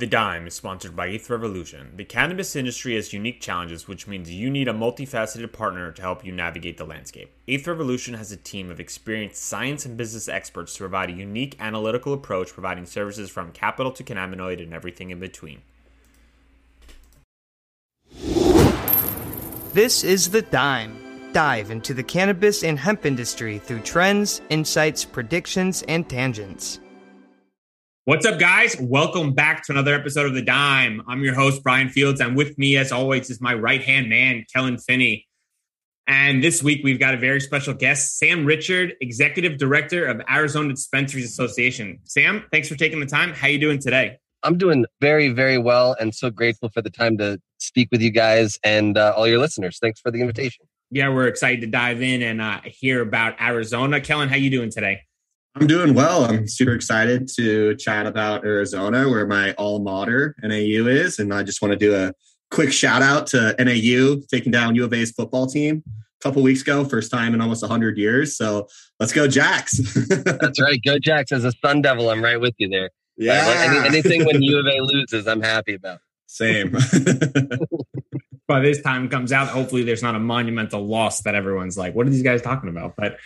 The Dime is sponsored by Eighth Revolution. The cannabis industry has unique challenges, which means you need a multifaceted partner to help you navigate the landscape. Eighth Revolution has a team of experienced science and business experts to provide a unique analytical approach, providing services from capital to cannabinoid and everything in between. This is The Dime. Dive into the cannabis and hemp industry through trends, insights, predictions, and tangents. What's up, guys? Welcome back to another episode of The Dime. I'm your host, Brian Fields, and with me, as always, is my right hand man, Kellen Finney. And this week, we've got a very special guest, Sam Richard, Executive Director of Arizona Dispensaries Association. Sam, thanks for taking the time. How you doing today? I'm doing very, very well, and so grateful for the time to speak with you guys and uh, all your listeners. Thanks for the invitation. Yeah, we're excited to dive in and uh, hear about Arizona. Kellen, how you doing today? I'm doing well. I'm super excited to chat about Arizona, where my alma mater NAU is, and I just want to do a quick shout out to NAU taking down U of A's football team a couple weeks ago, first time in almost 100 years. So let's go, Jacks. That's right. Go, Jacks. As a Sun Devil, I'm right with you there. Yeah. Uh, any, anything when U of A loses, I'm happy about. Same. By this time comes out, hopefully there's not a monumental loss that everyone's like, what are these guys talking about? But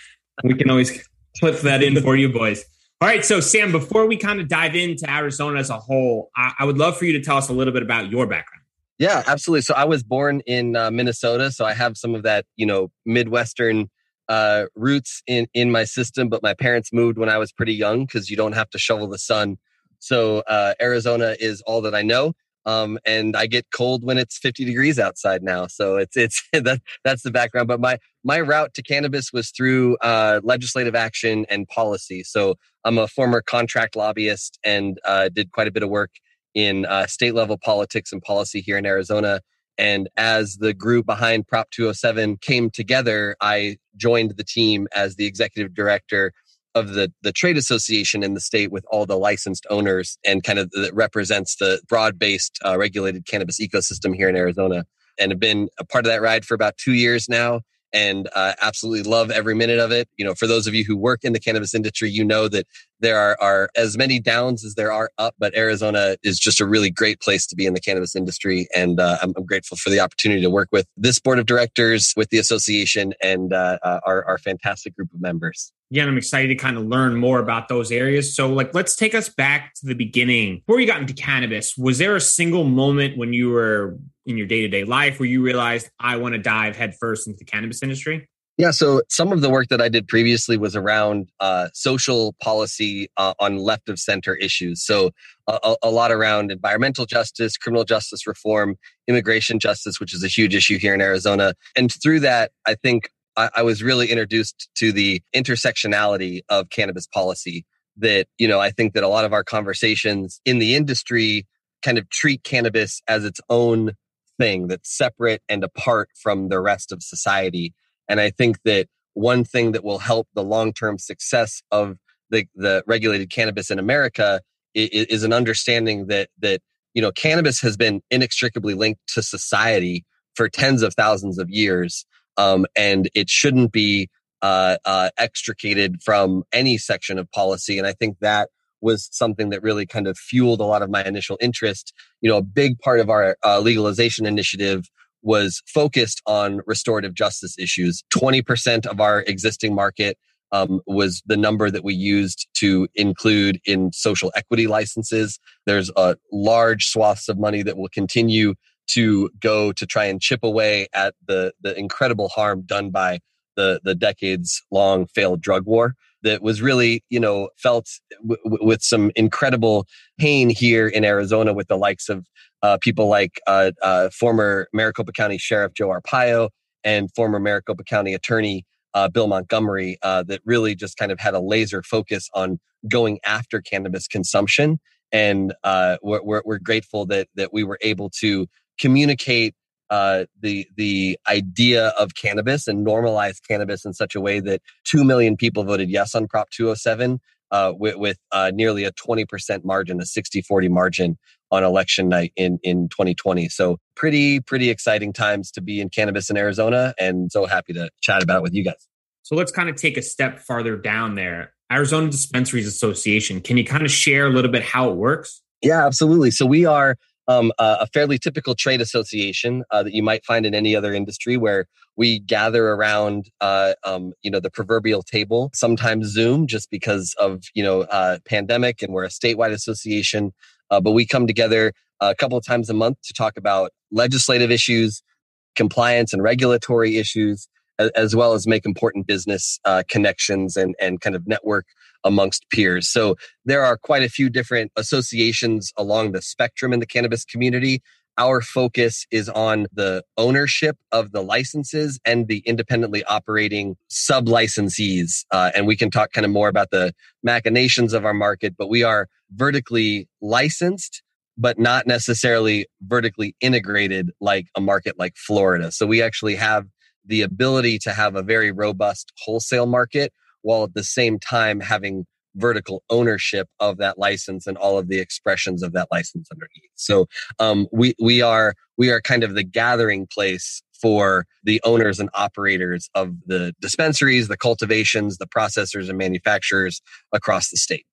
we can always clip that in for you boys. All right, so Sam, before we kind of dive into Arizona as a whole, I, I, would love for you to tell us a little bit about your background. Yeah, absolutely. So I was born in uh, Minnesota, so I have some of that, you know, Midwestern uh, roots in in my system. But my parents moved when I was pretty young because you don't have to shovel the sun. So uh, Arizona is all that I know. Um, and I get cold when it's 50 degrees outside now. So it's it's that that's the background. But my my route to cannabis was through uh, legislative action and policy. So I'm a former contract lobbyist and uh, did quite a bit of work in uh, state level politics and policy here in Arizona. And as the group behind Prop 207 came together, I joined the team as the executive director of the the trade association in the state with all the licensed owners and kind of that represents the broad based uh, regulated cannabis ecosystem here in Arizona and have been a part of that ride for about two years now and uh, absolutely love every minute of it. You know, for those of you who work in the cannabis industry, you know that there are, are as many downs as there are up, but Arizona is just a really great place to be in the cannabis industry. And uh, I'm, I'm, grateful for the opportunity to work with this board of directors, with the association, and uh, uh our, our fantastic group of members. Yeah, I'm excited to kind of learn more about those areas. So, like, let's take us back to the beginning. Before you got into cannabis, was there a single moment when you were in your day to day life where you realized I want to dive headfirst into the cannabis industry? Yeah, so some of the work that I did previously was around uh, social policy uh, on left of center issues. So a, a, lot around environmental justice, criminal justice reform, immigration justice, which is a huge issue here in Arizona. And through that, I think I, I was really introduced to the intersectionality of cannabis policy. That you know, I think that a lot of our conversations in the industry kind of treat cannabis as its own thing that's separate and apart from the rest of society. And I think that one thing that will help the long term success of the, the regulated cannabis in America is, is, an understanding that that you know cannabis has been inextricably linked to society for tens of thousands of years, um, and it shouldn't be uh, uh, extricated from any section of policy. And I think that was something that really kind of fueled a lot of my initial interest. You know, a big part of our uh, legalization initiative was focused on restorative justice issues. 20% of our existing market um, was the number that we used to include in social equity licenses. There's a large swaths of money that will continue to go to try and chip away at the, the incredible harm done by the, the decades long failed drug war that was really, you know, felt w- w- with some incredible pain here in Arizona with the likes of uh, people like uh, uh, former Maricopa County Sheriff Joe Arpaio and former Maricopa County Attorney uh, Bill Montgomery uh, that really just kind of had a laser focus on going after cannabis consumption. And uh, we're, we're, we're grateful that that we were able to communicate uh, the the idea of cannabis and normalize cannabis in such a way that two million people voted yes on Prop 207 uh, with, with uh, nearly a 20% margin, a 60-40 margin on election night in in 2020. So pretty pretty exciting times to be in cannabis in Arizona, and so happy to chat about it with you guys. So let's kind of take a step farther down there. Arizona Dispensaries Association. Can you kind of share a little bit how it works? Yeah, absolutely. So we are um, uh, a fairly typical trade association uh, that you might find in any other industry where we gather around uh, um, you know the proverbial table sometimes zoom just because of you know uh, pandemic and we're a statewide association. Uh, but we come together a couple of times a month to talk about legislative issues compliance and regulatory issues as well as make important business uh, connections and, and kind of network amongst peers. So there are quite a few different associations along the spectrum in the cannabis community. Our focus is on the ownership of the licenses and the independently operating sub licensees. Uh, and we can talk kind of more about the machinations of our market, but we are vertically licensed but not necessarily vertically integrated like a market like Florida. So we actually have the ability to have a very robust wholesale market while at the same time having vertical ownership of that license and all of the expressions of that license underneath. So um, we we are we are kind of the gathering place for the owners and operators of the dispensaries, the cultivations, the processors and manufacturers across the state.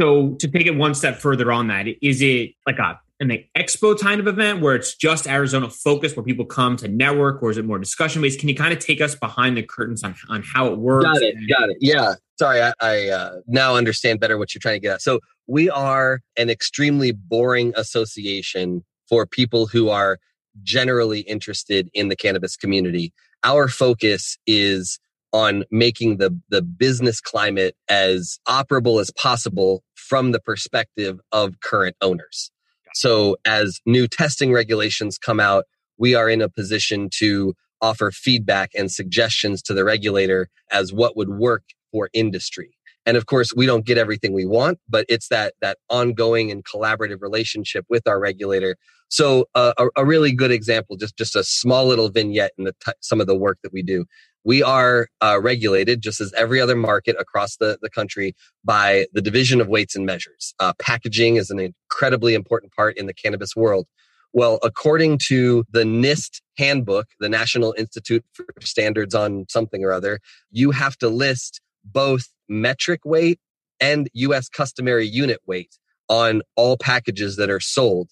So to take it one step further on that, is it like a an expo kind of event where it's just Arizona focused, where people come to network, or is it more discussion based? Can you kind of take us behind the curtains on, on how it works? Got it. Got it. Yeah. Sorry, I, I uh, now understand better what you're trying to get at. So we are an extremely boring association for people who are generally interested in the cannabis community. Our focus is on making the the business climate as operable as possible from the perspective of current owners. So as new testing regulations come out, we are in a position to offer feedback and suggestions to the regulator as what would work for industry. And of course, we don't get everything we want, but it's that that ongoing and collaborative relationship with our regulator. So uh, a, a, really good example, just just a small little vignette in the t- some of the work that we do we are uh, regulated just as every other market across the, the country by the division of weights and measures. Uh, packaging is an incredibly important part in the cannabis world. Well according to the nist handbook the national institute for standards on something or other you have to list both metric weight and us customary unit weight on all packages that are sold.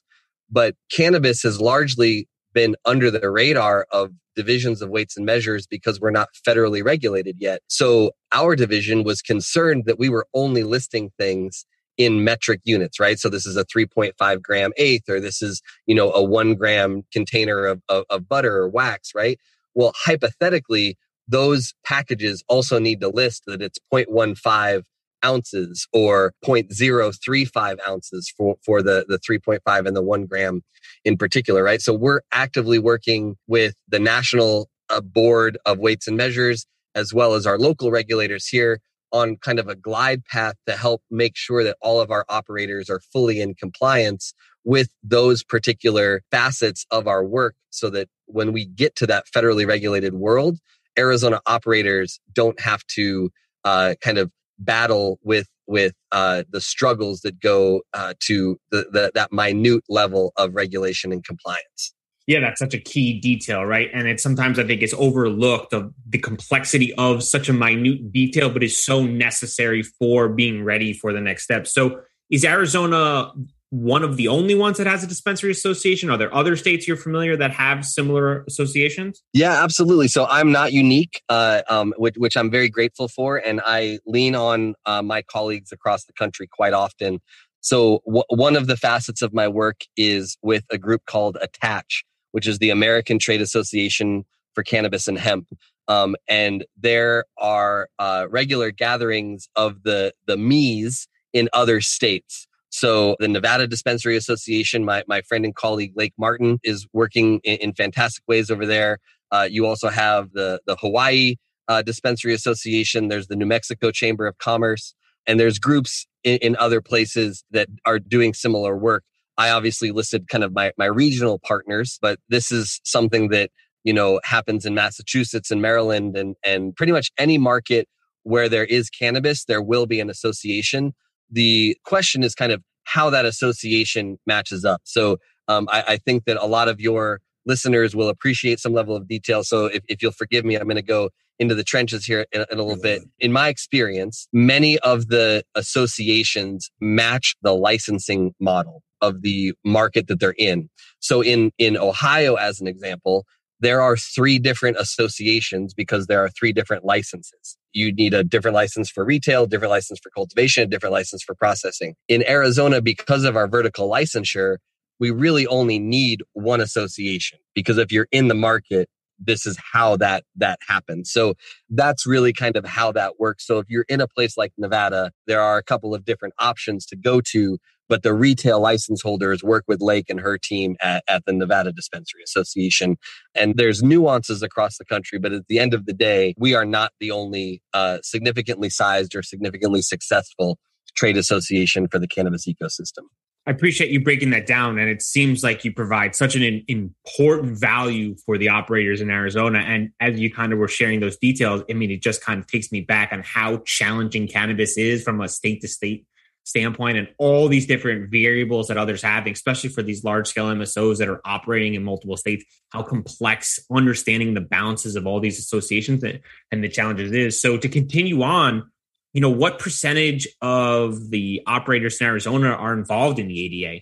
But cannabis has largely been under the radar of divisions of weights and measures because we're not federally regulated yet. So our division was concerned that we were only listing things in metric units, right? So this is a 3.5 gram eighth, or this is, you know, a one gram container of, of, of butter or wax, right? Well, hypothetically, those packages also need to list that it's 0.15 ounces or 0.035 ounces for, for the, the 3.5 and the one gram in particular, right? So we're actively working with the National uh, Board of Weights and Measures, as well as our local regulators here on kind of a glide path to help make sure that all of our operators are fully in compliance with those particular facets of our work so that when we get to that federally regulated world, Arizona operators don't have to uh, kind of battle with with uh, the struggles that go uh, to the, the, that minute level of regulation and compliance. Yeah, that's such a key detail, right? And it sometimes I think it's overlooked of the complexity of such a minute detail, but is so necessary for being ready for the next step. So, is Arizona one of the only ones that has a dispensary association? Are there other states you're familiar that have similar associations? Yeah, absolutely. So I'm not unique, uh, um, which, which, I'm very grateful for, and I lean on uh, my colleagues across the country quite often. So w- one of the facets of my work is with a group called ATACH, which is the American Trade Association for Cannabis and Hemp. Um, and there are uh, regular gatherings of the the MEs in other states. So the Nevada Dispensary Association, my, my friend and colleague Layke Martin is working in, in fantastic ways over there. Uh, you also have the, the Hawaii uh, Dispensary Association. There's the New Mexico Chamber of Commerce, and there's groups in, in other places that are doing similar work. I obviously listed kind of my, my regional partners, but this is something that, you know, happens in Massachusetts and Maryland and, and pretty much any market where there is cannabis, there will be an association the question is kind of how that association matches up. So um, I, I, think that a lot of your listeners will appreciate some level of detail. So if, if you'll forgive me, I'm going to go into the trenches here in, in a little bit. In my experience, many of the associations match the licensing model of the market that they're in. So in, in Ohio, as an example, there are three different associations because there are three different licenses. You need a different license for retail, different license for cultivation, different license for processing. In Arizona, because of our vertical licensure, we really only need one association because if you're in the market, this is how that that happens. So that's really kind of how that works. So if you're in a place like Nevada, there are a couple of different options to go to, but the retail license holders work with Layke and her team at, at the Nevada Dispensary Association. And there's nuances across the country, but at the end of the day, we are not the only uh, significantly sized or significantly successful trade association for the cannabis ecosystem. I appreciate you breaking that down. And it seems like you provide such an important value for the operators in Arizona. And as you kind of were sharing those details, I mean, it just kind of takes me back on how challenging cannabis is from a state to state standpoint and all these different variables that others have, especially for these large scale MSOs that are operating in multiple states, how complex understanding the balances of all these associations and the challenges is. So to continue on, you know, what percentage of the operators in Arizona are involved in the ADA?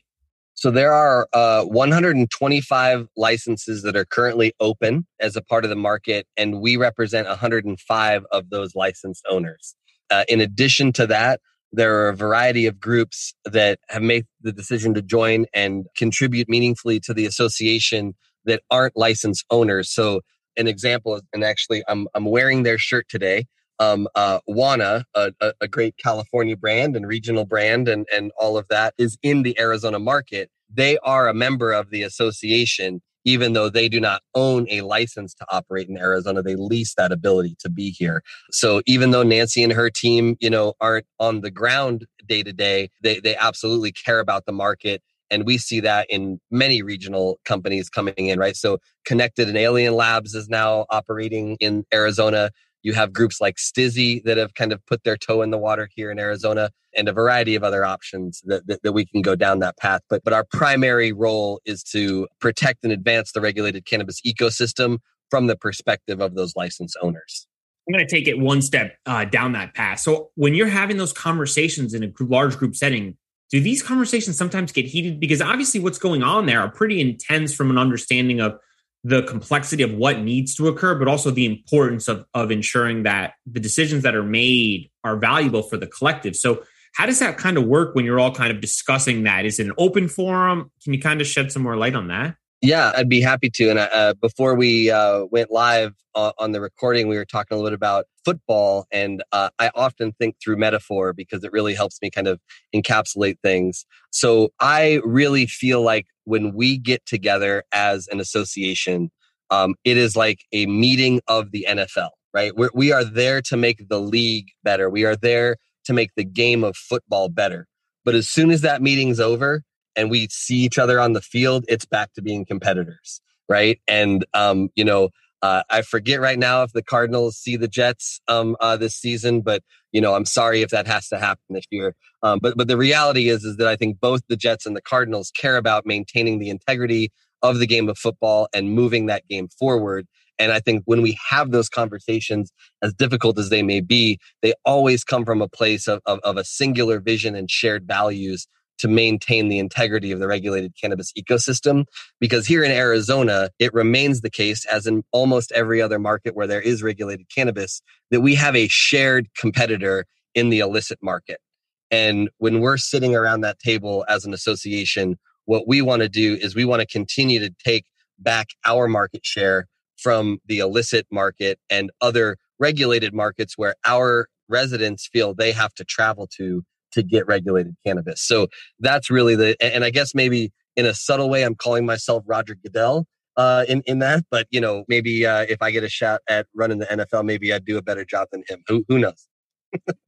So there are uh, 125 licenses that are currently open as a part of the market, and we represent 105 of those licensed owners. Uh, in addition to that, there are a variety of groups that have made the decision to join and contribute meaningfully to the association that aren't licensed owners. So, an example, and actually, I'm I'm wearing their shirt today um, uh, Wana, a, a, great California brand and regional brand, and and all of that is in the Arizona market. They are a member of the association, even though they do not own a license to operate in Arizona. They lease that ability to be here. So even though Nancy and her team, you know, aren't on the ground day to day, they they absolutely care about the market. And we see that in many regional companies coming in, right? So Connected and Alien Labs is now operating in Arizona. You have groups like Stiiizy that have kind of put their toe in the water here in Arizona and a variety of other options that, that, that, we can go down that path. But, but our primary role is to protect and advance the regulated cannabis ecosystem from the perspective of those license owners. I'm going to take it one step uh, down that path. So when you're having those conversations in a large group setting, do these conversations sometimes get heated? Because obviously what's going on there are pretty intense from an understanding of the complexity of what needs to occur, but also the importance of, of ensuring that the decisions that are made are valuable for the collective. So, how does that kind of work when you're all kind of discussing that? Is it an open forum? Can you kind of shed some more light on that? Yeah, I'd be happy to. And uh, before we uh, went live uh, on the recording, we were talking a little bit about football. And uh, I often think through metaphor because it really helps me kind of encapsulate things. So I really feel like when we get together as an association, um, it is like a meeting of the NFL, right? We're, we are there to make the league better. We are there to make the game of football better. But as soon as that meeting's over, and we see each other on the field, it's back to being competitors, right? And um, you know, uh, I forget right now if the Cardinals see the Jets um, uh, this season, but you know, I'm sorry if that has to happen this year. Um, but but the reality is is that I think both the Jets and the Cardinals care about maintaining the integrity of the game of football and moving that game forward. And I think when we have those conversations, as difficult as they may be, they always come from a place of, of, of a singular vision and shared values to maintain the integrity of the regulated cannabis ecosystem. Because here in Arizona, it remains the case, as in almost every other market where there is regulated cannabis, that we have a shared competitor in the illicit market. And when we're sitting around that table as an association, what we want to do is we want to continue to take back our market share from the illicit market and other regulated markets where our residents feel they have to travel to to get regulated cannabis. So that's really the, and I guess maybe in a subtle way, I'm calling myself Roger Goodell uh, in in that. But you know, maybe uh, if I get a shot at running the NFL, maybe I'd do a better job than him. Who who knows?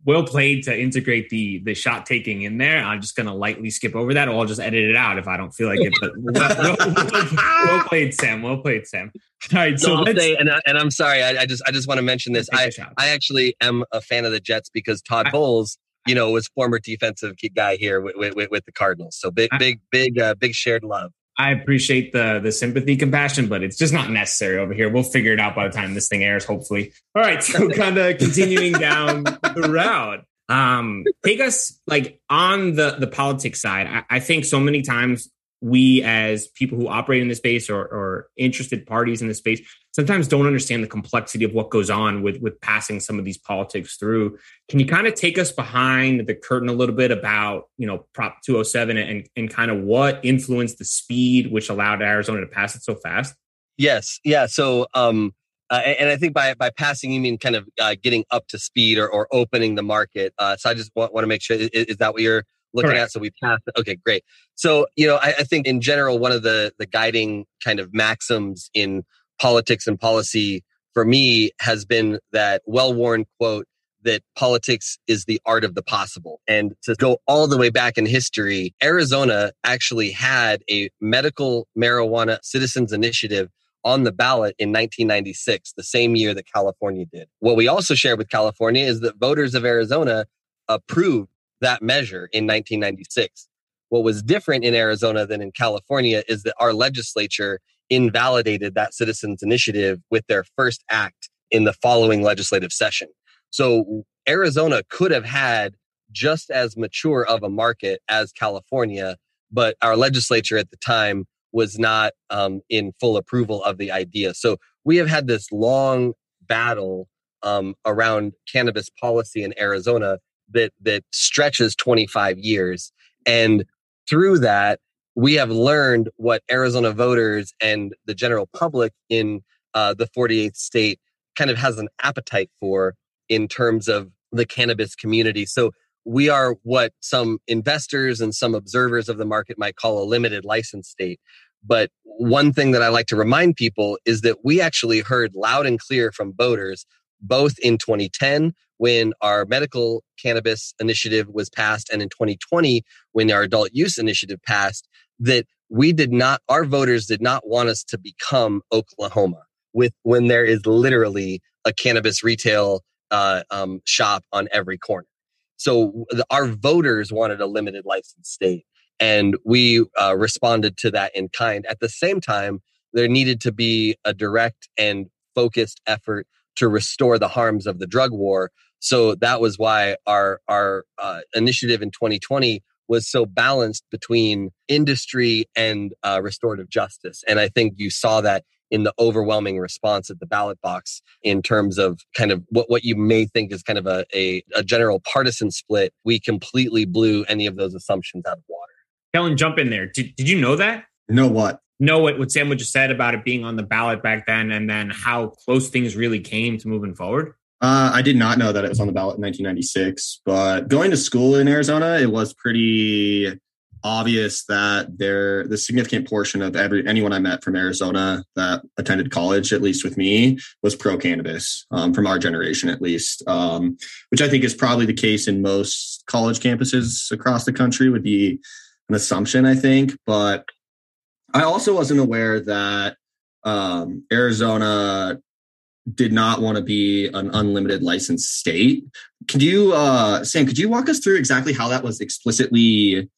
well played to integrate the the shot taking in there. I'm just going to lightly skip over that, or I'll just edit it out if I don't feel like it. But well, well, well, played, Sam. Well played, Sam. All right, so, so say, and, I, and I'm sorry, I, I, just I just want to mention this. I I actually am a fan of the Jets because Todd Bowles you know, was former defensive guy here with, with, with the Cardinals. So big, big, big, uh, big shared love. I appreciate the the sympathy, compassion, but it's just not necessary over here. We'll figure it out by the time this thing airs, hopefully. All right, so kind of continuing down the route. Um, take us like on the the politics side. I, I think so many times we as people who operate in the space or, or interested parties in the space sometimes don't understand the complexity of what goes on with with passing some of these politics through can you kind of take us behind the curtain a little bit about you know prop 207 and and kind of what influenced the speed which allowed arizona to pass it so fast yes yeah so um uh, and I think by by passing you mean kind of uh, getting up to speed or, or opening the market. Uh, so I just want, want to make sure is, is that what you're looking Correct. at. So we passed. Okay, great. So you know, I, I think in general, one of the the guiding kind of maxims in politics and policy for me has been that well-worn quote that politics is the art of the possible. And to go all the way back in history, Arizona actually had a medical marijuana citizens initiative on the ballot in 1996, the same year that California did. What we also shared with California is that voters of Arizona approved that measure in 1996. What was different in Arizona than in California is that our legislature invalidated that citizens initiative with their first act in the following legislative session. So Arizona could have had just as mature of a market as California, but our legislature at the time was not um, in full approval of the idea. So we have had this long battle um, around cannabis policy in Arizona that that stretches 25 years and through that we have learned what arizona voters and the general public in uh, the 48th state kind of has an appetite for in terms of the cannabis community. So we are what some investors and some observers of the market might call a limited license state. But one thing that I like to remind people is that we actually heard loud and clear from voters both in 2010 when our medical cannabis initiative was passed and in 2020 when our adult use initiative passed that we did not our voters did not want us to become oklahoma with when there is literally a cannabis retail uh, um, shop on every corner so the, our voters wanted a limited license state and we uh, responded to that in kind at the same time there needed to be a direct and focused effort to restore the harms of the drug war. So that was why our our uh, initiative in 2020 was so balanced between industry and uh, restorative justice. And I think you saw that in the overwhelming response at the ballot box in terms of kind of what, what you may think is kind of a, a, a general partisan split. We completely blew any of those assumptions out of water. Kellen, jump in there. Did, did you know that? Know what? know what, what Sam would just said about it being on the ballot back then and then how close things really came to moving forward? Uh, I did not know that it was on the ballot in 1996, but going to school in Arizona, it was pretty obvious that there the significant portion of every anyone I met from Arizona that attended college, at least with me, was pro cannabis um, from our generation, at least, um, which I think is probably the case in most college campuses across the country. Would be an assumption, I think, but I also wasn't aware that um, Arizona did not want to be an unlimited license state. Could you, uh, Sam, could you walk us through exactly how that was explicitly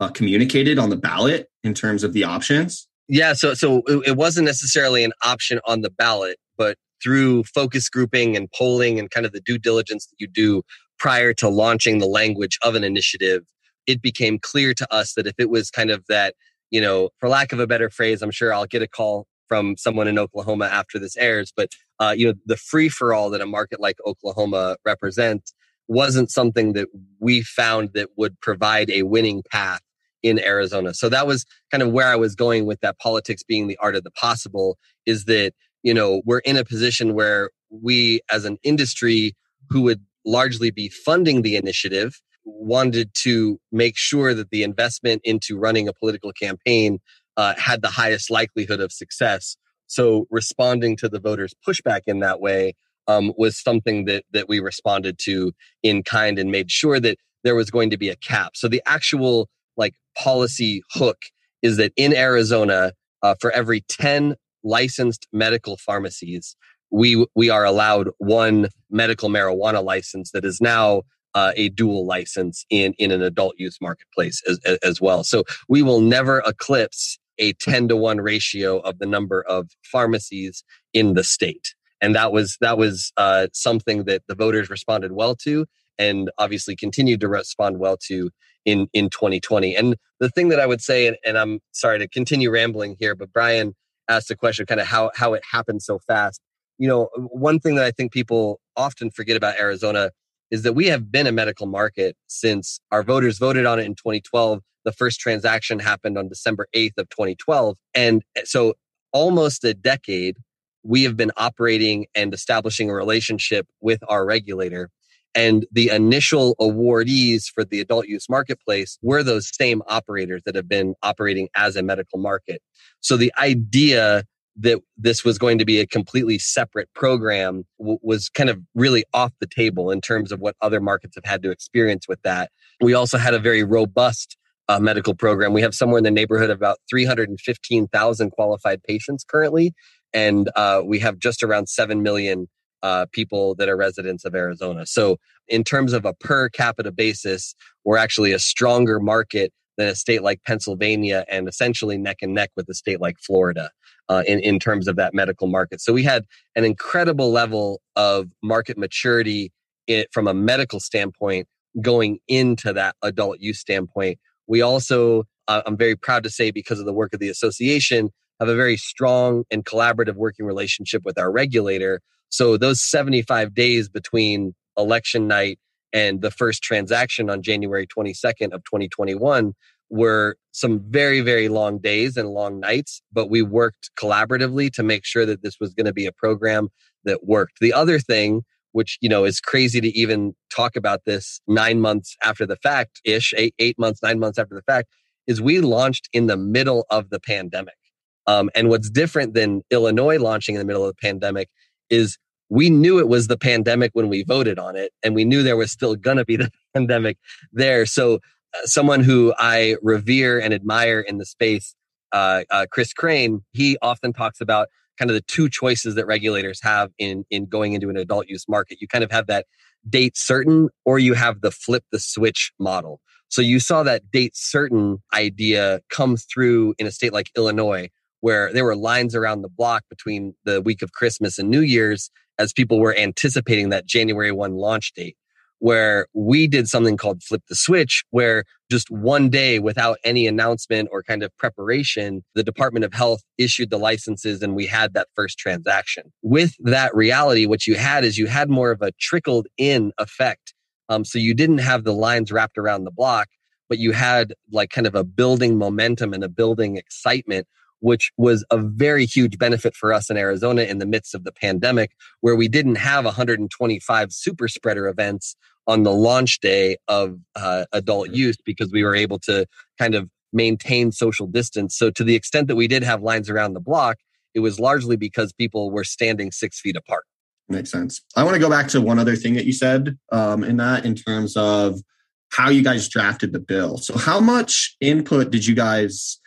uh, communicated on the ballot in terms of the options? Yeah, so so it wasn't necessarily an option on the ballot, but through focus grouping and polling and kind of the due diligence that you do prior to launching the language of an initiative, it became clear to us that if it was kind of that you know, for lack of a better phrase, I'm sure I'll get a call from someone in Oklahoma after this airs, but uh, you know, the free for all that a market like Oklahoma represents wasn't something that we found that would provide a winning path in Arizona. So that was kind of where I was going with that politics being the art of the possible is that, you know, we're in a position where we as an industry who would largely be funding the initiative wanted to make sure that the investment into running a political campaign uh, had the highest likelihood of success. So responding to the voters' pushback in that way um, was something that that we responded to in kind and made sure that there was going to be a cap. So the actual like policy hook is that in Arizona, uh, for every ten licensed medical pharmacies, we we are allowed one medical marijuana license that is now uh, a dual license in in an adult use marketplace as, as well. So we will never eclipse a 10 to 1 ratio of the number of pharmacies in the state. And that was that was uh, something that the voters responded well to and obviously continued to respond well to in in 2020. And the thing that I would say, and, and I'm sorry to continue rambling here, but Brian asked a question kind of how how it happened so fast. You know, one thing that I think people often forget about Arizona is that we have been a medical market since our voters voted on it in 2012. The first transaction happened on December 8th of 2012. And eh, so almost a decade, we have been operating and establishing a relationship with our regulator. And the initial awardees for the adult use marketplace were those same operators that have been operating as a medical market. So the idea that this was going to be a completely separate program w- was kind of really off the table in terms of what other markets have had to experience with that. We also had a very robust uh, medical program. We have somewhere in the neighborhood of about 315,000 qualified patients currently, and uh, we have just around 7 million uh, people that are residents of Arizona. So, in terms of a per capita basis, we're actually a stronger market than a state like Pennsylvania and essentially neck and neck with a state like Florida uh, in, in terms of that medical market. So we had an incredible level of market maturity it, from a medical standpoint going into that adult use standpoint. We also, uh, I'm very proud to say, because of the work of the association, have a very strong and collaborative working relationship with our regulator. So those 75 days between election night and the first transaction on January 22nd of 2021 were some very very long days and long nights but we worked collaboratively to make sure that this was going to be a program that worked the other thing which you know is crazy to even talk about this nine months after the fact ish eight, eight months nine months after the fact is we launched in the middle of the pandemic. Um, and what's different than illinois launching in the middle of the pandemic is we knew it was the pandemic when we voted on it and we knew there was still going to be the pandemic there. So uh, someone who i revere and admire in the space uh, uh, Kris Krane he often talks about kind of the two choices that regulators have in in going into an adult use market. You kind of have that date certain or you have the flip the switch model. So you saw that date certain idea come through in a state like illinois where there were lines around the block between the week of christmas and new year's as people were anticipating that January 1 launch date, where we did something called Flip the Switch, where just one day without any announcement or kind of preparation, the Department of Health issued the licenses and we had that first transaction. With that reality, what you had is you had more of a trickled in effect. Um, so you didn't have the lines wrapped around the block, but you had like kind of a building momentum and a building excitement which was a very huge benefit for us in Arizona in the midst of the pandemic, where we didn't have 125 super spreader events on the launch day of uh, adult use because we were able to kind of maintain social distance. So, to the extent that we did have lines around the block, it was largely because people were standing six feet apart. Makes sense. I want to go back to one other thing that you said um, in that, in terms of how you guys drafted the bill. So, how much input did you guys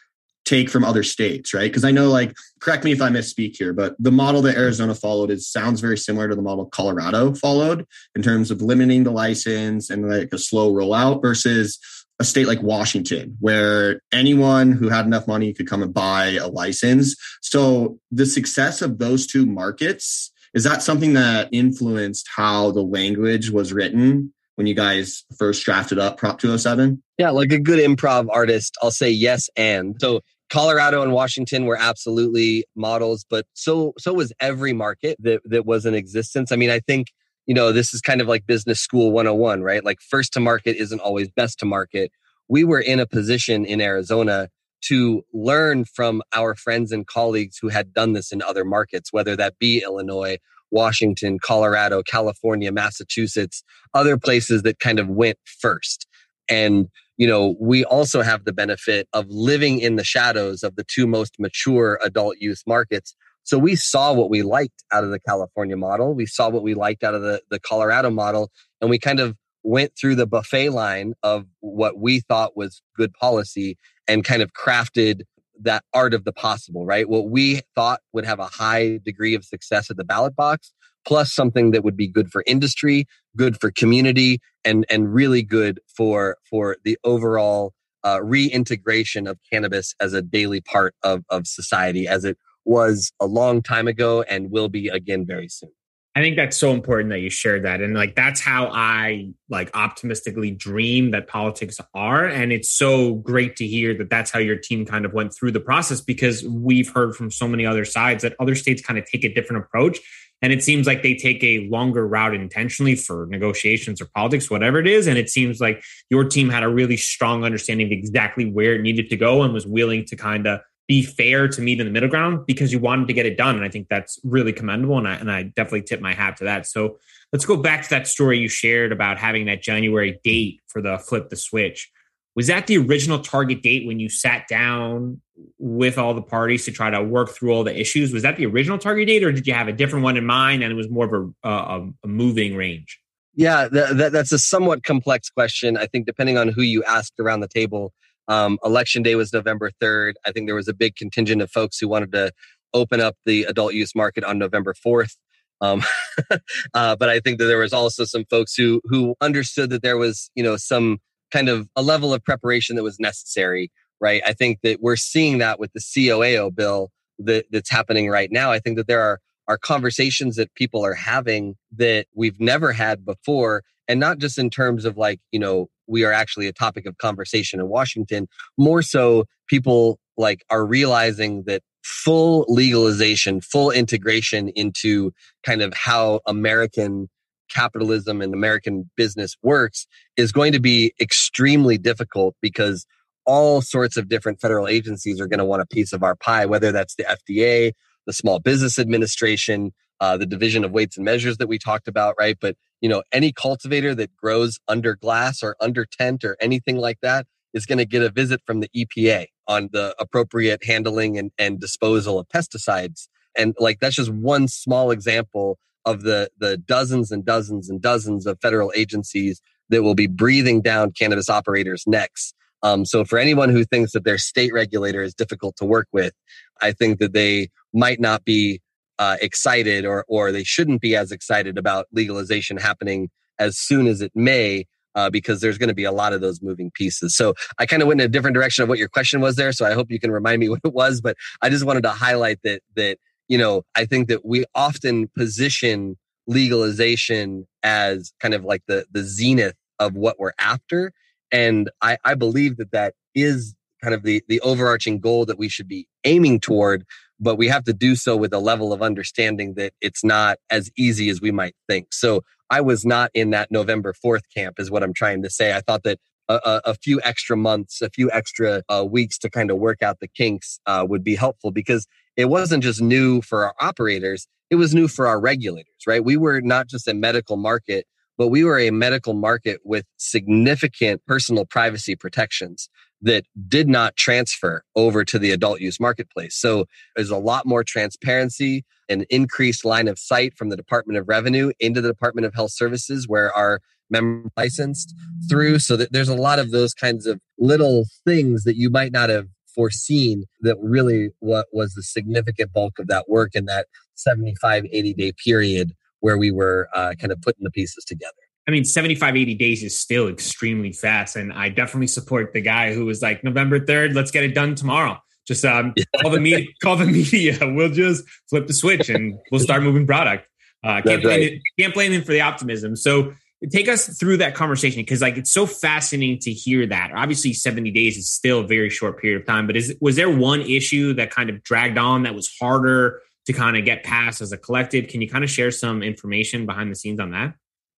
take from other states, right? Because I know, like, correct me if I misspeak here, but the model that Arizona followed is sounds very similar to the model Colorado followed in terms of limiting the license and like a slow rollout versus a state like Washington, where anyone who had enough money could come and buy a license. So the success of those two markets is that something that influenced how the language was written when you guys first drafted up Prop 207? Yeah, like a good improv artist, I'll say yes and. So Colorado and Washington were absolutely models, but so so was every market that that was in existence. I mean, I think you know this is kind of like business school 101, right? Like first to market isn't always best to market. We were in a position in Arizona to learn from our friends and colleagues who had done this in other markets, whether that be Illinois Washington, Colorado, California, Massachusetts, other places that kind of went first. And, you know, we also have the benefit of living in the shadows of the two most mature adult use markets. So we saw what we liked out of the California model. We saw what we liked out of the, the Colorado model. And we kind of went through the buffet line of what we thought was good policy and kind of crafted that art of the possible, right? What we thought would have a high degree of success at the ballot box, plus something that would be good for industry, good for community, and and really good for for the overall uh, reintegration of cannabis as a daily part of, of society as it was a long time ago and will be again very soon. I think that's so important that you shared that. And like that's how I like optimistically dream that politics are. And it's so great to hear that that's how your team kind of went through the process because we've heard from so many other sides that other states kind of take a different approach. And it seems like they take a longer route intentionally for negotiations or politics, whatever it is. And it seems like your team had a really strong understanding of exactly where it needed to go and was willing to kind of be fair to meet in the middle ground because you wanted to get it done. And I think that's really commendable. And I, and I definitely tip my hat to that. So let's go back to that story you shared about having that January date for the flip the switch. Was that the original target date when you sat down with all the parties to try to work through all the issues? Was that the original target date, or did you have a different one in mind and it was more of a, a, a moving range? Yeah, that, that's a somewhat complex question. I think depending on who you asked around the table, um, election day was November 3rd. I think there was a big contingent of folks who wanted to open up the adult use market on November 4th. Um, uh, but I think that there was also some folks who who understood that there was, you know, some kind of a level of preparation that was necessary, right? I think that we're seeing that with the CAOA bill that, that's happening right now. I think that there are are conversations that people are having that we've never had before and not just in terms of like you know we are actually a topic of conversation in washington more so people like are realizing that full legalization full integration into kind of how american capitalism and american business works is going to be extremely difficult because all sorts of different federal agencies are going to want a piece of our pie whether that's the fda the small business administration uh, the division of weights and measures that we talked about right but you know, any cultivator that grows under glass or under tent or anything like that is going to get a visit from the EPA on the appropriate handling and, and disposal of pesticides. And like that's just one small example of the the dozens and dozens and dozens of federal agencies that will be breathing down cannabis operators' necks. Um, so for anyone who thinks that their state regulator is difficult to work with, I think that they might not be uh, excited or or they shouldn't be as excited about legalization happening as soon as it may uh, because there's going to be a lot of those moving pieces. So I kind of went in a different direction of what your question was there. So I hope you can remind me what it was. But I just wanted to highlight that that you know I think that we often position legalization as kind of like the the zenith of what we're after, and I, I believe that that is kind of the the overarching goal that we should be aiming toward but we have to do so with a level of understanding that it's not as easy as we might think. So I was not in that November 4th camp, is what I'm trying to say. I thought that a, a few extra months, a few extra uh, weeks to kind of work out the kinks uh, would be helpful because it wasn't just new for our operators, it was new for our regulators, right? We were not just a medical market, but we were a medical market with significant personal privacy protections that did not transfer over to the adult use marketplace. So there's a lot more transparency and increased line of sight from the Department of Revenue into the Department of Health Services where our member licensed through. So that there's a lot of those kinds of little things that you might not have foreseen that really what was the significant bulk of that work in that 75, 80 day period where we were uh, kind of putting the pieces together. I mean, 75, 80 days is still extremely fast. And I definitely support the guy who was like, November 3rd, let's get it done tomorrow. Just um, call the media, call the media. We'll just flip the switch and we'll start moving product. Uh, can't, blame right. it, can't blame him for the optimism. So take us through that conversation because like it's so fascinating to hear that. Obviously, 70 days is still a very short period of time, but is was there one issue that kind of dragged on that was harder to kind of get past as a collective? Can you kind of share some information behind the scenes on that?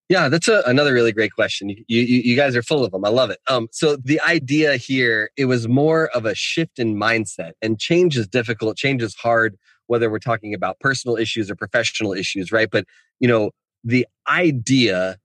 Yeah, that's a, another really great question. You, you, you guys are full of them. I love it. Um, so the idea here, it was more of a shift in mindset and change is difficult. Change is hard, whether we're talking about personal issues or professional issues, right? But, you know, the idea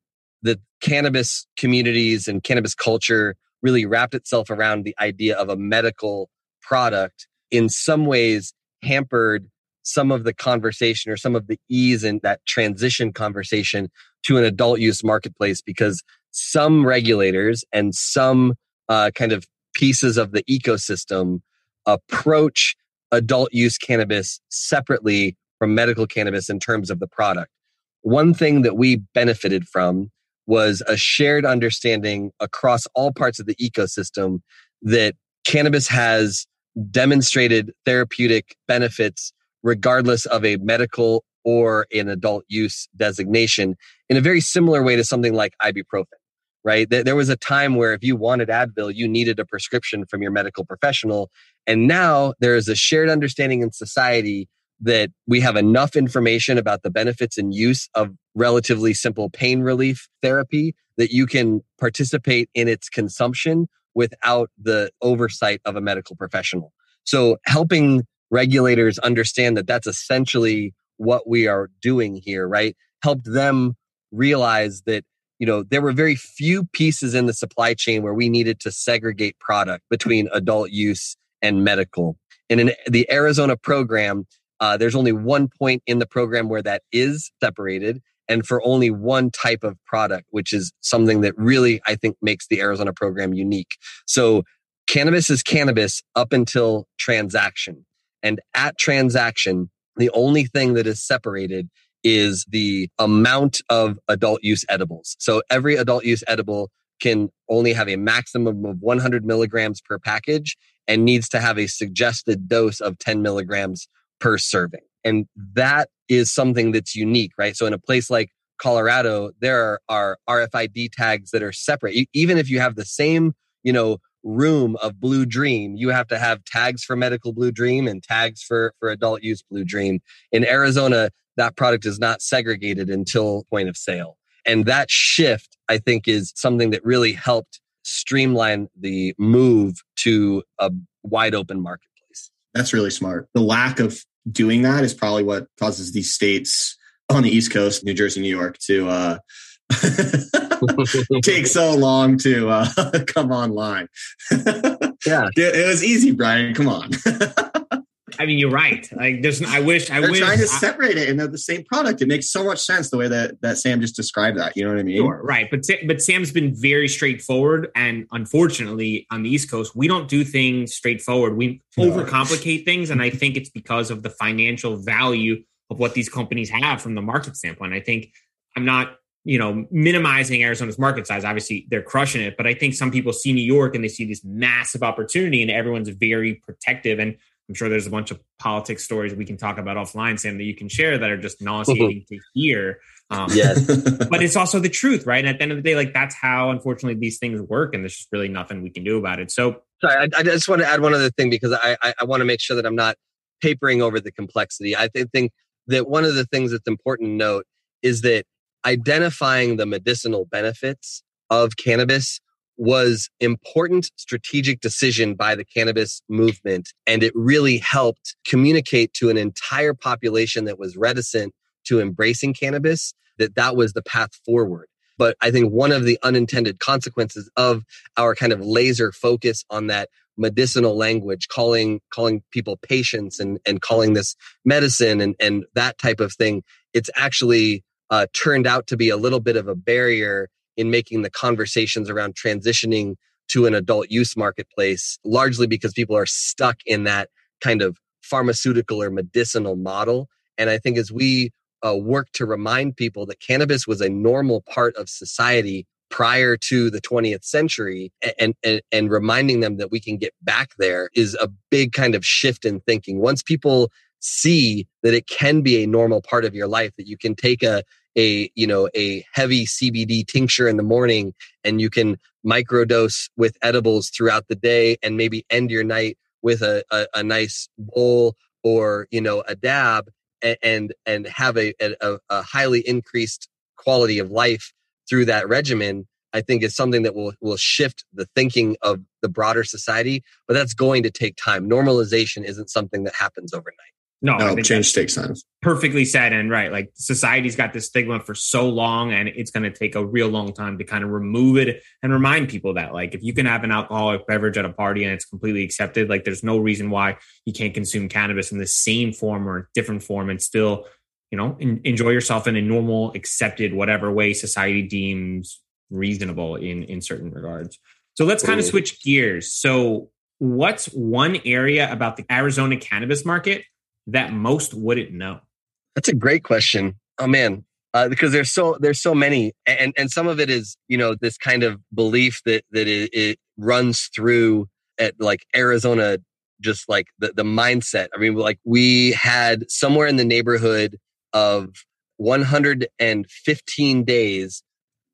that cannabis communities and cannabis culture really wrapped itself around the idea of a medical product in some ways hampered some of the conversation or some of the ease in that transition conversation to an adult use marketplace because some regulators and some uh, kind of pieces of the ecosystem approach adult use cannabis separately from medical cannabis in terms of the product. One thing that we benefited from was a shared understanding across all parts of the ecosystem that cannabis has demonstrated therapeutic benefits regardless of a medical or an adult use designation in a very similar way to something like ibuprofen right? There was a time where if you wanted advil you needed a prescription from your medical professional. And now there is a shared understanding in society that we have enough information about the benefits and use of relatively simple pain relief therapy that you can participate in its consumption without the oversight of a medical professional. So helping regulators understand that that's essentially what we are doing here, right? Helped them realize that, you know, there were very few pieces in the supply chain where we needed to segregate product between adult use and medical. And in the Arizona program, uh, there's only one point in the program where that is separated and for only one type of product, which is something that really, I think, makes the Arizona program unique. So cannabis is cannabis up until transaction. And at transaction, the only thing that is separated is the amount of adult use edibles. So every adult use edible can only have a maximum of 100 milligrams per package and needs to have a suggested dose of 10 milligrams per serving. And that is something that's unique, right? So in a place like Colorado, there are, RFID tags that are separate. Even if you have the same, you know, room of Blue Dream, you have to have tags for medical Blue Dream and tags for for adult use Blue Dream. In Arizona, that product is not segregated until point of sale. And that shift, I think, is something that really helped streamline the move to a wide open marketplace. That's really smart. The lack of doing that is probably what causes these states on the East Coast, New Jersey, New York, to uh, take so long to uh, come online. yeah, it was easy, Brian. Come on. I mean, you're right. Like, there's. I wish. I they're wish, trying to separate it, and they're the same product. It makes so much sense the way that that Sam just described that. You know what I mean? Sure, right. But but Sam's been very straightforward, and unfortunately, on the East Coast, we don't do things straightforward. We no. overcomplicate things, and I think it's because of the financial value of what these companies have from the market standpoint. I think I'm not you know, minimizing Arizona's market size. Obviously, they're crushing it, but I think some people see New York and they see this massive opportunity, and everyone's very protective. And I'm sure there's a bunch of politics stories we can talk about offline, Sam, that you can share that are just nauseating to hear. Um, yes. but it's also the truth, right? And at the end of the day, like that's how unfortunately these things work, and there's just really nothing we can do about it. So, sorry, I, I just want to add one other thing because I, I, I want to make sure that I'm not papering over the complexity. I th- think that one of the things that's important to note is that identifying the medicinal benefits of cannabis was important strategic decision by the cannabis movement and it really helped communicate to an entire population that was reticent to embracing cannabis that that was the path forward. But i think one of the unintended consequences of our kind of laser focus on that medicinal language calling calling people patients and and calling this medicine and and that type of thing it's actually uh, turned out to be a little bit of a barrier in making the conversations around transitioning to an adult use marketplace, largely because people are stuck in that kind of pharmaceutical or medicinal model. And I think as we uh, work to remind people that cannabis was a normal part of society prior to the 20th century and, and, and reminding them that we can get back there is a big kind of shift in thinking. Once people see that it can be a normal part of your life, that you can take a a you know a heavy CBD tincture in the morning and you can microdose with edibles throughout the day and maybe end your night with a, a, a nice bowl or you know a dab and and, and have a, a, a highly increased quality of life through that regimen I think is something that will will shift the thinking of the broader society, but that's going to take time. Normalization isn't something that happens overnight. No, no change takes time. Perfectly said. And right, like society's got this stigma for so long, and it's going to take a real long time to kind of remove it and remind people that, like, if you can have an alcoholic beverage at a party and it's completely accepted, like, there's no reason why you can't consume cannabis in the same form or different form and still, you know, in, enjoy yourself in a normal, accepted, whatever way society deems reasonable in in certain regards. So let's kind of switch gears. So, what's one area about the Arizona cannabis market? That most wouldn't know? That's a great question. Oh man, uh, because there's so there's so many, and and some of it is you know this kind of belief that that it, it runs through at like Arizona, just like the, the mindset. I mean, like we had somewhere in the neighborhood of 115 days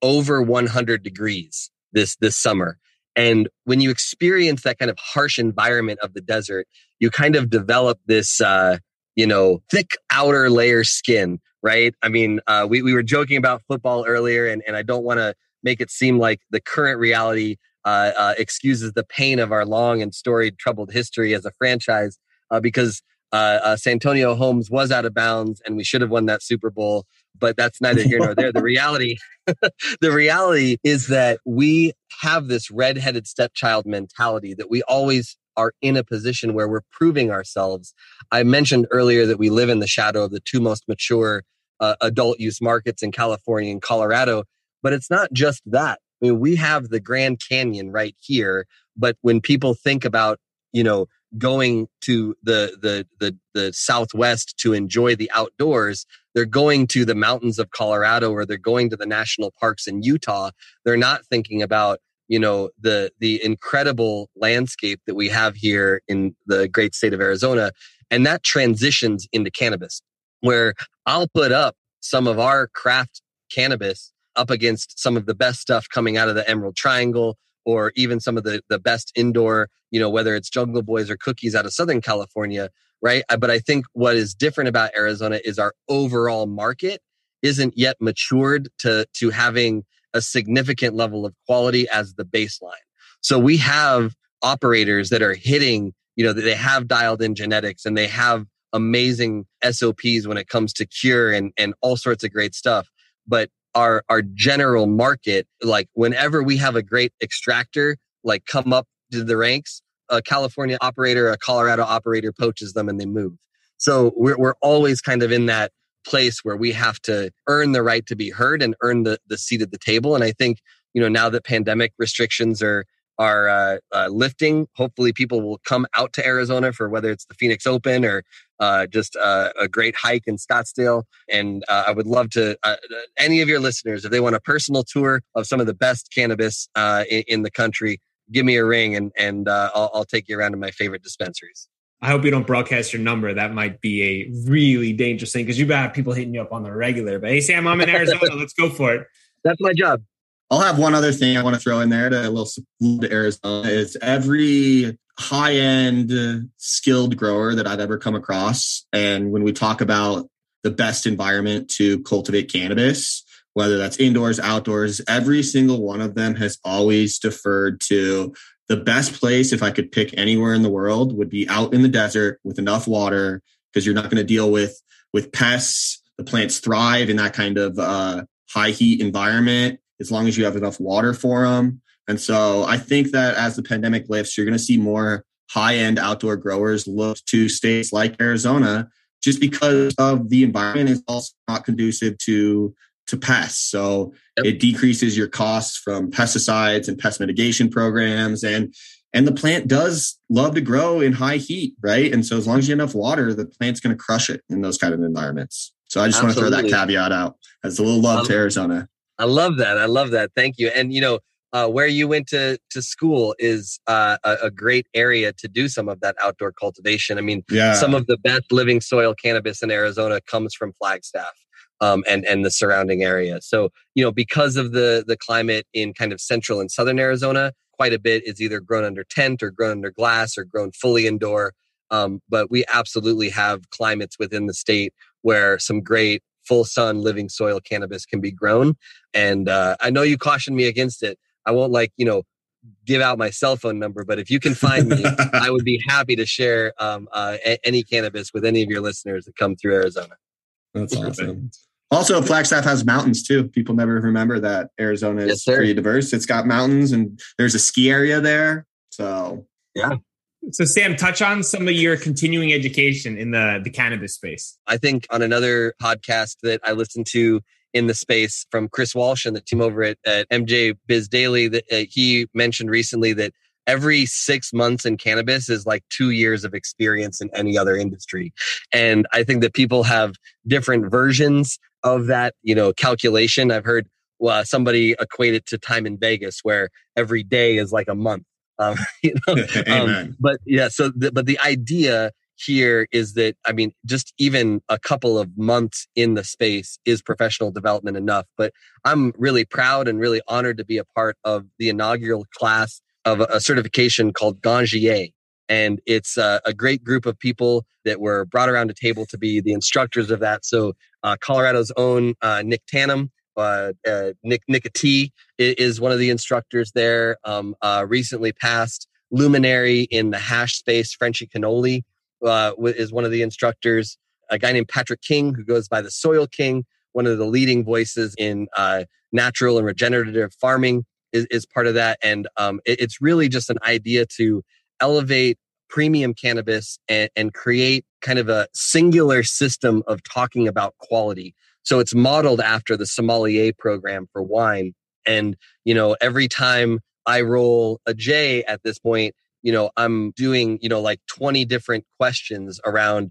over 100 degrees this this summer and when you experience that kind of harsh environment of the desert you kind of develop this uh, you know thick outer layer skin right? I mean uh, we, we were joking about football earlier and, and i don't want to make it seem like the current reality uh, uh, excuses the pain of our long and storied troubled history as a franchise uh, because uh, uh, Santonio Holmes was out of bounds and we should have won that Super Bowl, but that's neither here nor there. The reality, the reality is that we have this redheaded stepchild mentality that we always are in a position where we're proving ourselves. I mentioned earlier that we live in the shadow of the two most mature uh, adult use markets in California and Colorado, but it's not just that. I mean, we have the Grand Canyon right here, but when people think about, you know, going to the the the the southwest to enjoy the outdoors. They're going to the mountains of colorado or they're going to the national parks in utah. They're not thinking about you know the the incredible landscape that we have here in the great state of arizona. And that transitions into cannabis where i'll put up some of our craft cannabis up against some of the best stuff coming out of the emerald triangle or even some of the the best indoor you know whether it's jungle boys or cookies out of southern california right? But i think what is different about arizona is our overall market isn't yet matured to to having a significant level of quality as the baseline. So we have operators that are hitting you know they have dialed in genetics and they have amazing sops when it comes to cure and and all sorts of great stuff. But our our general market like whenever we have a great extractor like come up to the ranks a california operator a colorado operator poaches them and they move so we're, we're always kind of in that place where we have to earn the right to be heard and earn the, the seat at the table and i think you know now that pandemic restrictions are are uh, uh, lifting. Hopefully, people will come out to Arizona for whether it's the Phoenix Open or uh, just uh, a great hike in Scottsdale. And uh, I would love to, uh, any of your listeners, if they want a personal tour of some of the best cannabis in, in, the country, give me a ring and, and I'll, I'll take you around to my favorite dispensaries. I hope you don't broadcast your number. That might be a really dangerous thing because you've got people hitting you up on the regular. But hey, Sam, I'm in Arizona. Let's go for it. That's my job. I'll have one other thing I want to throw in there to a little to Arizona is every high end skilled grower that I've ever come across. And when we talk about the best environment to cultivate cannabis, whether that's indoors, outdoors, every single one of them has always deferred to the best place, if I could pick anywhere in the world, would be out in the desert with enough water because you're not going to deal with with pests. The plants thrive in that kind of uh, high heat environment as long as you have enough water for them. And so I think that as the pandemic lifts, you're going to see more high end outdoor growers look to states like Arizona just because of the environment is also not conducive to to pests. So yep. it decreases your costs from pesticides and pest mitigation programs and and the plant does love to grow in high heat, right? And so as long as you have enough water, the plant's going to crush it in those kind of environments. So I just Absolutely. want to throw that caveat out as a little love um, to Arizona. I love that. I love that. Thank you. And you know, uh, where you went to to school is uh, a, a, great area to do some of that outdoor cultivation. I mean, yeah. some of the best living soil cannabis in Arizona comes from Flagstaff. Um, and and the surrounding area. So you know, because of the the climate in kind of central and southern Arizona, quite a bit is either grown under tent or grown under glass or grown fully indoor. Um, but we absolutely have climates within the state where some great full sun living soil cannabis can be grown. And uh, I know you cautioned me against it. I won't like, you know, give out my cell phone number, but if you can find me, I would be happy to share um, uh, a- any cannabis with any of your listeners that come through Arizona. That's awesome. Also, Flagstaff has mountains too. People never remember that Arizona is yes, pretty diverse. It's got mountains and there's a ski area there. So, yeah, so, Sam, touch on some of your continuing education in the, the cannabis space. I think on another podcast that I listened to in the space from Chris Walsh and the team over at, at MJ Biz Daily, that uh, he mentioned recently that every six months in cannabis is like two years of experience in any other industry. And I think that people have different versions of that, you know, calculation. I've heard well, somebody equate it to time in Vegas where every day is like a month Um, you know? um, but yeah, so the, but the idea here is that I mean, just even a couple of months in the space is professional development enough. But I'm really proud and really honored to be a part of the inaugural class of a certification called Ganjier. And it's a, a great group of people that were brought around a table to be the instructors of that. So uh, Colorado's own uh, Nick Tannum, uh, uh, Nick Nicotee is one of the instructors there. Um, uh, recently passed luminary in the hash space, Frenchy Cannoli uh, is one of the instructors. A guy named Patrick King, who goes by the Soil King, one of the leading voices in uh, natural and regenerative farming, is, is part of that. And um, it, it's really just an idea to elevate premium cannabis and, and create kind of a singular system of talking about quality. So it's modeled after the sommelier program for wine. And, you know, every time I roll a J at this point, you know i'm doing you know like 20 different questions around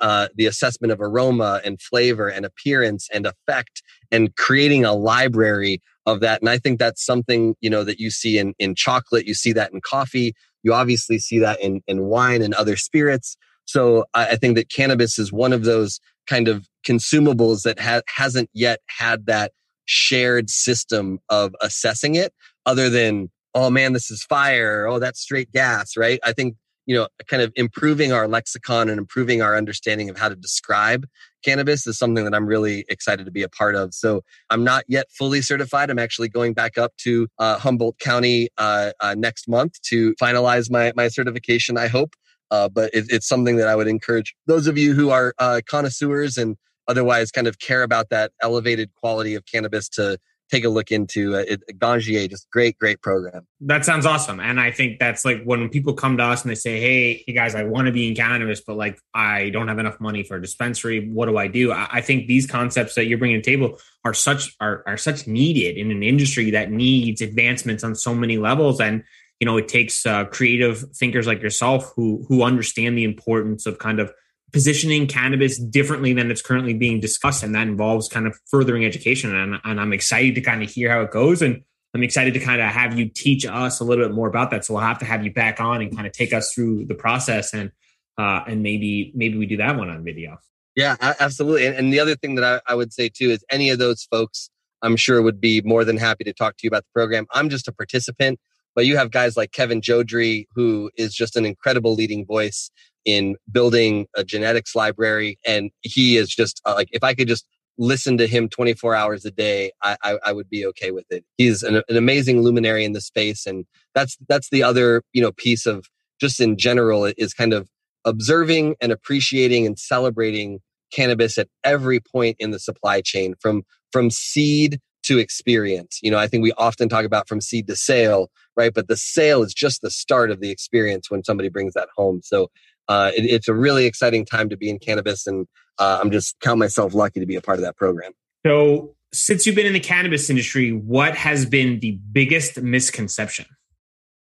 uh, the assessment of aroma and flavor and appearance and effect and creating a library of that. And i think that's something you know that you see in in chocolate you see that in coffee you obviously see that in in wine and other spirits. So i, I think that cannabis is one of those kind of consumables that ha- hasn't yet had that shared system of assessing it other than oh man, this is fire. Oh, that's straight gas, right? I think, you know, kind of improving our lexicon and improving our understanding of how to describe cannabis is something that I'm really excited to be a part of. So I'm not yet fully certified. I'm actually going back up to uh, Humboldt County uh, uh, next month to finalize my, my certification, I hope. Uh, but it, it's something that I would encourage those of you who are uh, connoisseurs and otherwise kind of care about that elevated quality of cannabis to take a look into uh, it, Ganjier. Just great, great program. That sounds awesome. And I think that's like when people come to us and they say, Hey, hey guys, I want to be in cannabis, but like I don't have enough money for a dispensary. What do I do? I, I think these concepts that you're bringing to the table are such, are, are such needed in an industry that needs advancements on so many levels. And, you know, it takes uh, creative thinkers like yourself who, who understand the importance of kind of positioning cannabis differently than it's currently being discussed. And that involves kind of furthering education. And, and I'm excited to kind of hear how it goes. And I'm excited to kind of have you teach us a little bit more about that. So we'll have to have you back on and kind of take us through the process and uh, and maybe maybe we do that one on video. Yeah, absolutely. And, and the other thing that I, I would say too is any of those folks, I'm sure would be more than happy to talk to you about the program. I'm just a participant, but you have guys like Kevin Jodrey, who is just an incredible leading voice in building a genetics library. And he is just uh, like, if I could just listen to him 24 hours a day, I, I, I would be okay with it. He's an, an, amazing luminary in the space. And that's, that's the other, you know, piece of just in general is kind of observing and appreciating and celebrating cannabis at every point in the supply chain from, from seed to experience. You know, I think we often talk about from seed to sale, right? But the sale is just the start of the experience when somebody brings that home. So uh, it, it's a really exciting time to be in cannabis, and uh, I'm just count myself lucky to be a part of that program. So, since you've been in the cannabis industry, what has been the biggest misconception?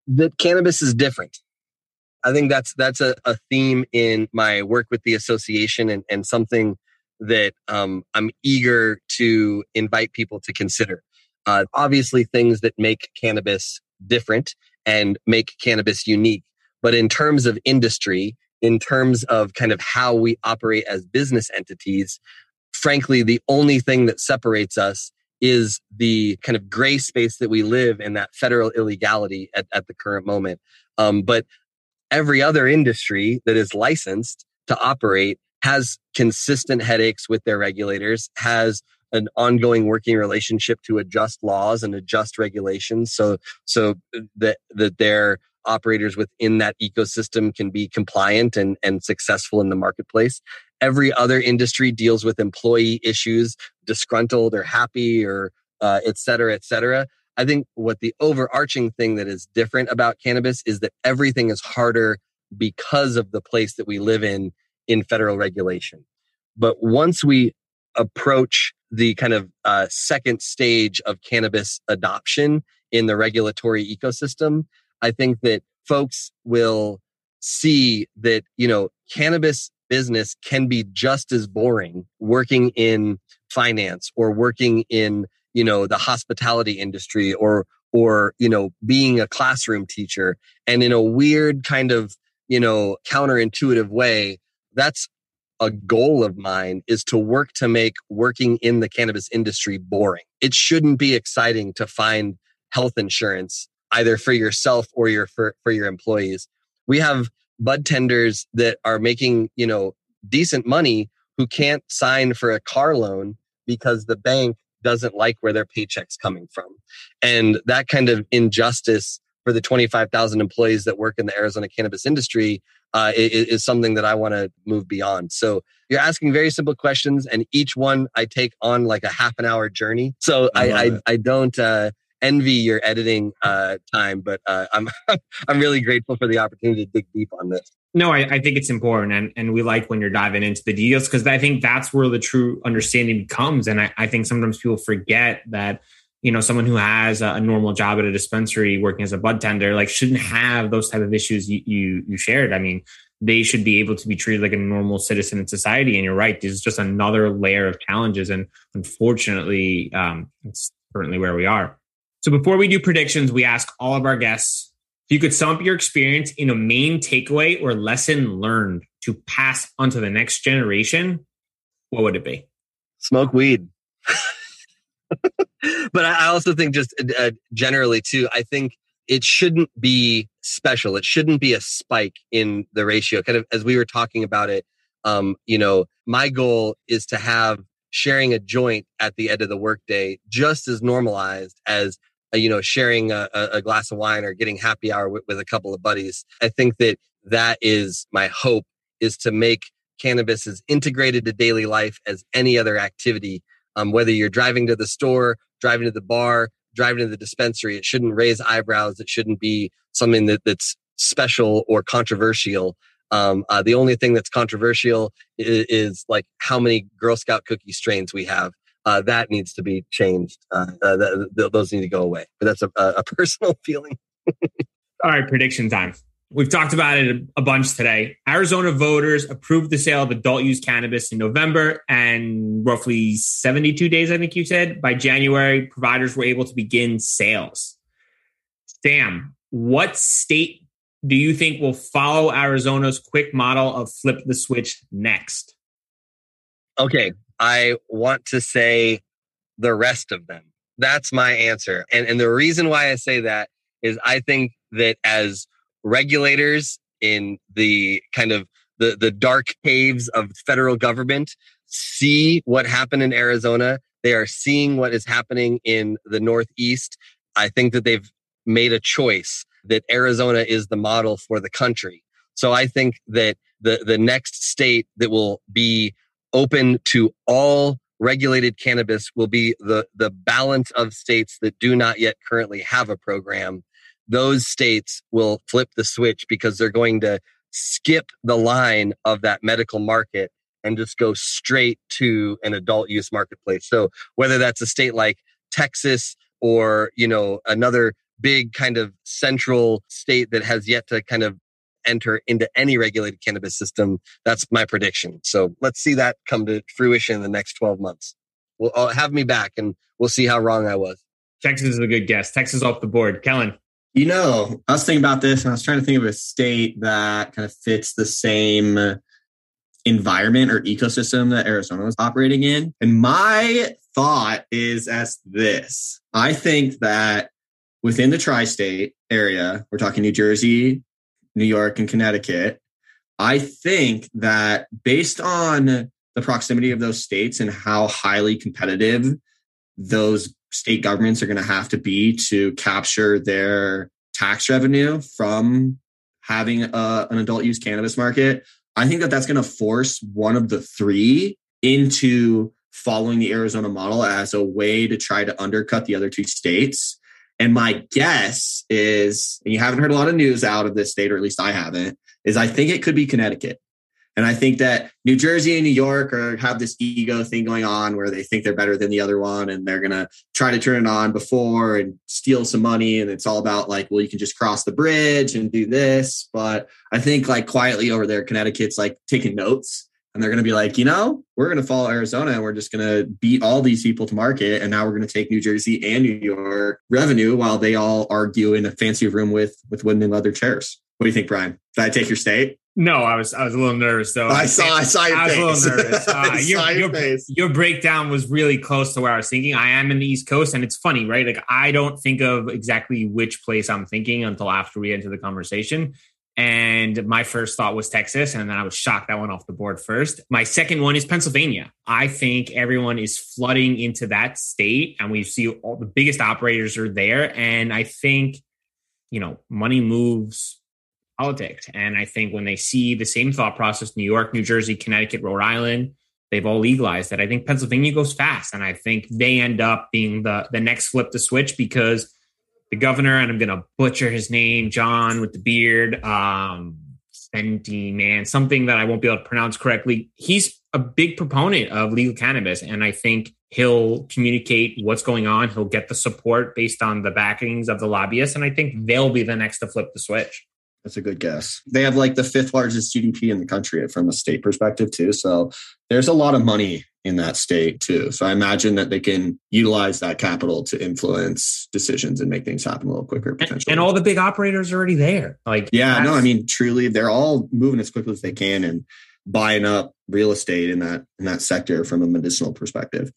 That cannabis is different. I think that's that's a, a theme in my work with the association, and, and something that um, I'm eager to invite people to consider. Uh, obviously, things that make cannabis different and make cannabis unique. But in terms of industry, in terms of kind of how we operate as business entities, frankly, the only thing that separates us is the kind of gray space that we live in that federal illegality at, at the current moment. Um, but every other industry that is licensed to operate has consistent headaches with their regulators, has an ongoing working relationship to adjust laws and adjust regulations so so that that they're operators within that ecosystem can be compliant and, and successful in the marketplace. Every other industry deals with employee issues, disgruntled or happy or uh, et cetera, et cetera. I think what the overarching thing that is different about cannabis is that everything is harder because of the place that we live in in federal regulation. But once we approach the kind of uh, second stage of cannabis adoption in the regulatory ecosystem, I think that folks will see that, you know, cannabis business can be just as boring working in finance or working in, you know, the hospitality industry or or, you know, being a classroom teacher. And in a weird kind of, you know, counterintuitive way, that's a goal of mine is to work to make working in the cannabis industry boring. It shouldn't be exciting to find health insurance either for yourself or your for, for your employees. We have bud tenders that are making, you know, decent money who can't sign for a car loan because the bank doesn't like where their paycheck's coming from. And that kind of injustice for the 25,000 employees that work in the Arizona cannabis industry uh, is, is, something that I want to move beyond. So you're asking very simple questions, and each one I take on like a half an hour journey. So I I, I, I, don't uh, envy your editing uh, time, but uh, I'm I'm really grateful for the opportunity to dig deep on this. No, I, I think it's important, and and we like when you're diving into the details because I think that's where the true understanding comes. And I, I think sometimes people forget that you know someone who has a, normal job at a dispensary working as a bud tender like shouldn't have those type of issues you, you you shared i mean they should be able to be treated like a normal citizen in society and you're right this is just another layer of challenges and unfortunately um, it's certainly where we are so before we do predictions we ask all of our guests if you could sum up your experience in a main takeaway or lesson learned to pass on to the next generation what would it be smoke weed but I also think just uh, generally too, I think it shouldn't be special. It shouldn't be a spike in the ratio. Kind of as we were talking about it, um, you know, my goal is to have sharing a joint at the end of the workday just as normalized as uh, you know sharing a, a, glass of wine or getting happy hour with, with a couple of buddies. I think that that is my hope is to make cannabis as integrated to daily life as any other activity um, whether you're driving to the store, driving to the bar, driving to the dispensary, it shouldn't raise eyebrows. It shouldn't be something that, that's special or controversial. Um, uh, the only thing that's controversial is, is, like how many Girl Scout cookie strains we have. Uh, that needs to be changed. Uh, uh th- th- those need to go away. But that's a, a personal feeling. All right, prediction time. We've talked about it a bunch today. Arizona voters approved the sale of adult use cannabis in November, and roughly 72 days, I think you said, by January, providers were able to begin sales. Sam, what state do you think will follow Arizona's quick model of flip the switch next? Okay, I want to say the rest of them. That's my answer. And, and the reason why I say that is I think that as regulators in the kind of the, the dark caves of federal government see what happened in Arizona. They are seeing what is happening in the Northeast. I think that they've made a choice that Arizona is the model for the country. So I think that the, the next state that will be open to all regulated cannabis will be the, the balance of states that do not yet currently have a program those states will flip the switch because they're going to skip the line of that medical market and just go straight to an adult use marketplace. So whether that's a state like Texas or, you know, another big kind of central state that has yet to kind of enter into any regulated cannabis system, that's my prediction. So let's see that come to fruition in the next 12 months. Well, I'll have me back and we'll see how wrong I was. Texas is a good guess. Texas off the board. Kellen. You know, I was thinking about this and I was trying to think of a state that kind of fits the same environment or ecosystem that Arizona was operating in. And my thought is as this I think that within the tri state area, we're talking New Jersey, New York, and Connecticut. I think that based on the proximity of those states and how highly competitive those state governments are going to have to be to capture their tax revenue from having a, an adult use cannabis market. I think that that's going to force one of the three into following the Arizona model as a way to try to undercut the other two states. And my guess is, and you haven't heard a lot of news out of this state, or at least I haven't, is I think it could be Connecticut. And I think that New Jersey and New York are have this ego thing going on where they think they're better than the other one and they're gonna try to turn it on before and steal some money. And it's all about like, well, you can just cross the bridge and do this. But I think like quietly over there, Connecticut's like taking notes and they're going to be like, you know, we're going to follow Arizona and we're just going to beat all these people to market. And now we're going to take New Jersey and New York revenue while they all argue in a fancy room with with wooden and leather chairs. What do you think, Brian? Did I take your state? No, I was I was a little nervous though. I saw I saw your I was face. a little nervous. Uh, I your, saw your your, face. your breakdown was really close to where I was thinking. I am in the East Coast, and it's funny, right? Like I don't think of exactly which place I'm thinking until after we enter the conversation. And my first thought was Texas, and then I was shocked that went off the board first. My second one is Pennsylvania. I think everyone is flooding into that state, and we see all the biggest operators are there. And I think, you know, money moves politics. And I think when they see the same thought process, New York, New Jersey, Connecticut, Rhode Island, they've all legalized that. I think Pennsylvania goes fast. And I think they end up being the, the next flip to switch because the governor, and I'm going to butcher his name, John with the beard, um, Fenty, man, something that I won't be able to pronounce correctly. He's a big proponent of legal cannabis. And I think he'll communicate what's going on. He'll get the support based on the backings of the lobbyists. And I think they'll be the next to flip the switch. That's a good guess. They have like the fifth largest GDP in the country from a state perspective, too. So there's a lot of money in that state, too. So I imagine that they can utilize that capital to influence decisions and make things happen a little quicker, And, potentially. and all the big operators are already there. Like, yeah, no, that's- I mean, truly, they're all moving as quickly as they can and buying up real estate in that in that sector from a medicinal perspective.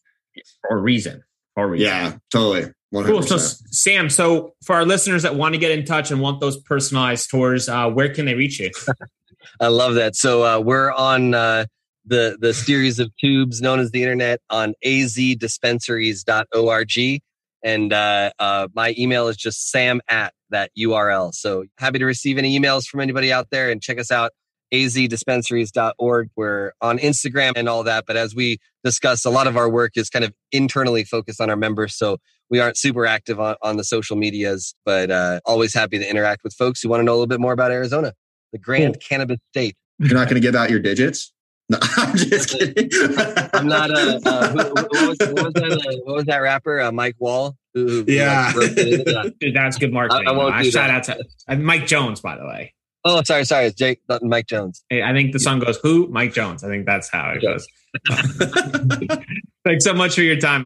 for reason. For reason. Yeah, totally. 100%. Cool. So, Sam, so for our listeners that want to get in touch and want those personalized tours, uh, where can they reach you? I love that. So uh, we're on uh, the the series of tubes known as the internet on azdispensaries.org. And uh, uh, my email is just sam at that URL. So happy to receive any emails from anybody out there and check us out, azdispensaries.org. We're on Instagram and all that. But as we discussed, a lot of our work is kind of internally focused on our members. So we aren't super active on, on the social medias, but uh, always happy to interact with folks who want to know a little bit more about Arizona, the grand cannabis state. You're not going to give out your digits? No, I'm just kidding. I'm not a. Uh, who, who- what, was, what, was that, uh, what was that rapper? Uh, Mike Wall. Who, who, who, Yeah. like, wrote it in? Uh, Dude, that's good marketing. I- I won't Uh, do shout that. out to uh, Mike Jones, by the way. oh, sorry, sorry. It's Jake, not Mike Jones. Hey, I think the song goes, Who? Mike Jones. I think that's how it Yeah. goes. Thanks so much for your time.